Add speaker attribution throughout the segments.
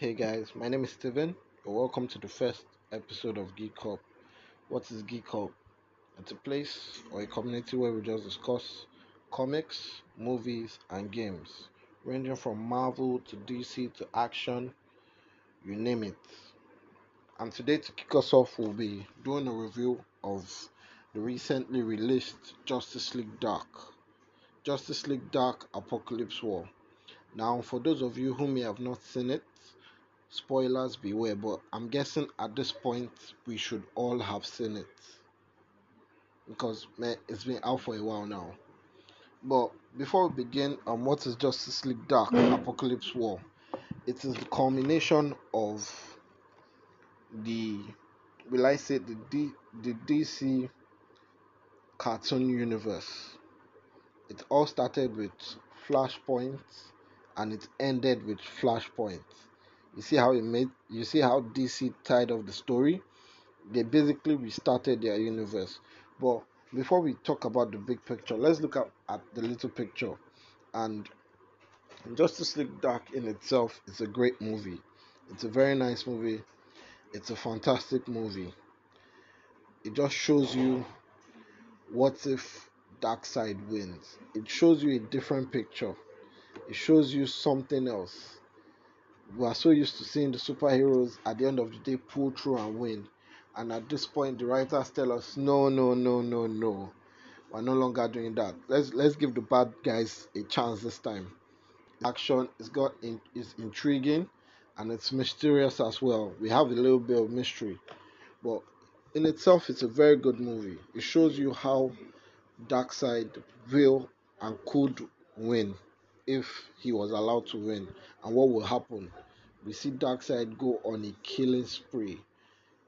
Speaker 1: Hey guys, my name is Steven. Welcome to the first episode of Geek Hub. What is Geek Hub? It's a place or a community where we just discuss comics, movies, and games, ranging from Marvel to DC to action, you name it. And today, to kick us off, we'll be doing a review of the recently released Justice League Dark. Justice League Dark Apocalypse War. Now, for those of you who may have not seen it, spoilers beware but i'm guessing at this point we should all have seen it. Because man, it's been out for a while now. But before we begin um what is justice league dark apocalypse war? It is the culmination of the will i say the D, the dc cartoon universe. It all started with flashpoint and it ended with flashpoint you see how it made you see how DC tied of the story? They basically restarted their universe. But before we talk about the big picture, let's look at, at the little picture. And Justice League Dark in itself is a great movie. It's a very nice movie. It's a fantastic movie. It just shows you what if Darkseid wins. It shows you a different picture. It shows you something else we are so used to seeing the superheroes at the end of the day pull through and win. And at this point, the writers tell us, no, no, no, no, no. We're no longer doing that. Let's let's give the bad guys a chance this time. Action is got in, is intriguing and it's mysterious as well. We have a little bit of mystery, but in itself, it's a very good movie. It shows you how Darkseid will and could win if he was allowed to win and what will happen? We see Darkseid go on a killing spree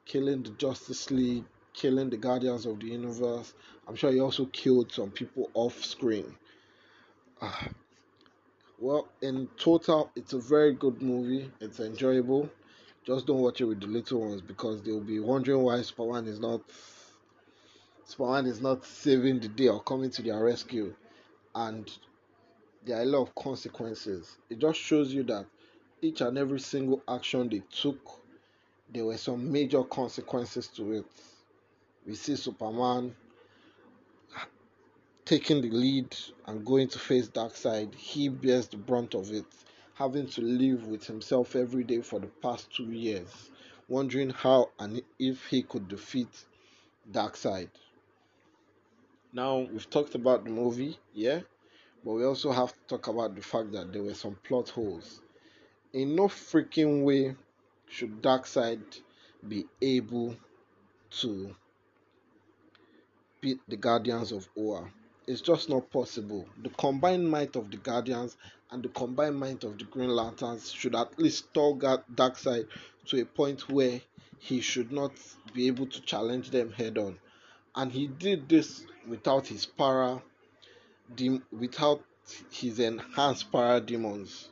Speaker 1: killing the justice league killing the guardians of the universe. I'm sure he also killed some people off screen. Uh, well in total it's a very good movie. It's enjoyable. Just don't watch it with the little ones because they'll be wondering why Superman is not Superman is not saving the day or coming to their rescue. And there are a lot of consequences. It just shows you that each and every single action they took, there were some major consequences to it. We see Superman taking the lead and going to face Darkseid. He bears the brunt of it, having to live with himself every day for the past two years, wondering how and if he could defeat Darkseid. Now we've talked about the movie, yeah, but we also have to talk about the fact that there were some plot holes. In no freaking way should Darkseid be able to beat the Guardians of Oa. It's just not possible. The combined might of the Guardians and the combined might of the Green Lanterns should at least stall Darkseid to a point where he should not be able to challenge them head on. And he did this without his para without his enhanced power, parademons,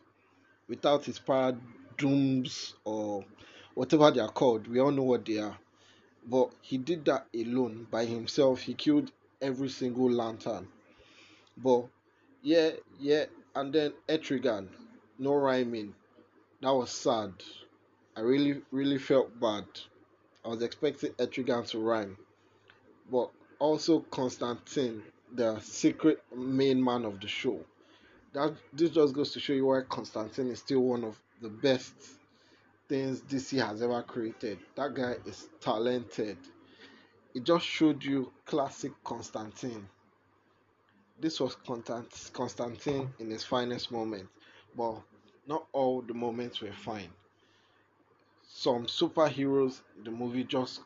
Speaker 1: without his paradooms or whatever they are called. We all know what they are. But he did that alone by himself. He killed every single lantern. But yeah, yeah, and then Etrigan, no rhyming. That was sad. I really, really felt bad. I was expecting Etrigan to rhyme. But also Constantine the secret main man of the show. That this just goes to show you why Constantine is still one of the best things DC has ever created. That guy is talented. It just showed you classic Constantine. This was Constantine in his finest moment, but not all the moments were fine. Some superheroes, the movie just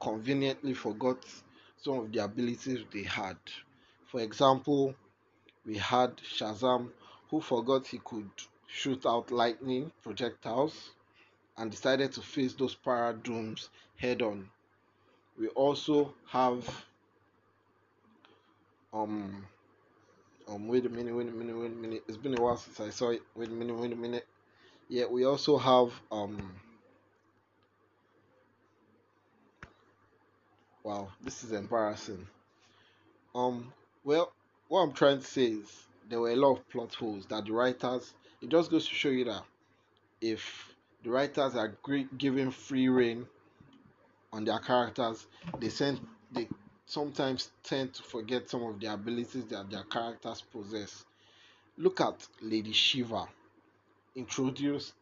Speaker 1: conveniently forgot some of the abilities they had. For example, we had Shazam who forgot he could shoot out lightning projectiles and decided to face those paradooms head on. We also have um um wait a minute, wait a minute, wait a minute. It's been a while since I saw it. Wait a minute, wait a minute. Yeah, we also have um wow, this is embarrassing. Um well, what I'm trying to say is there were a lot of plot holes that the writers. It just goes to show you that if the writers are giving free reign on their characters. They send they sometimes tend to forget some of the abilities that their characters possess. Look at Lady Shiva. Introduced,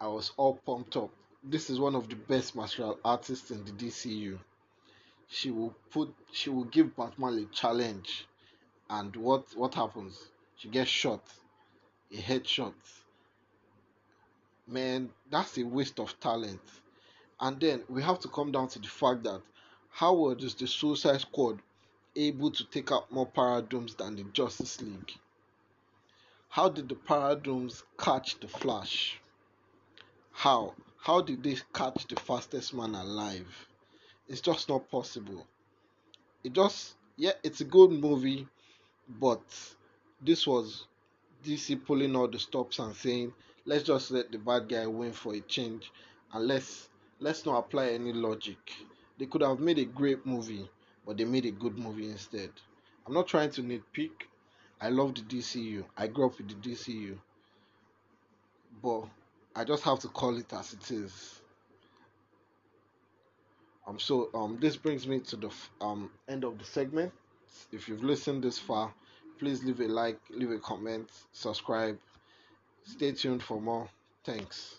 Speaker 1: I was all pumped up. This is one of the best martial artists in the DCU. She will put she will give Batman a challenge and what what happens? She gets shot. A headshot. Man, that's a waste of talent. And then we have to come down to the fact that how was the Suicide Squad able to take out more Paradoms than the Justice League? How did the Paradoms catch the Flash? How? How did they catch the fastest man alive? It's just not possible. It just, yeah, it's a good movie, but this was DC pulling all the stops and saying, let's just let the bad guy win for a change and let's let's not apply any logic. They could have made a great movie, but they made a good movie instead. I'm not trying to nitpick. I love the DCU. I grew up with the DCU. But I just have to call it as it is. Um so um this brings me to the um end of the segment. If you've listened this far, please leave a like, leave a comment, subscribe. Stay tuned for more. Thanks.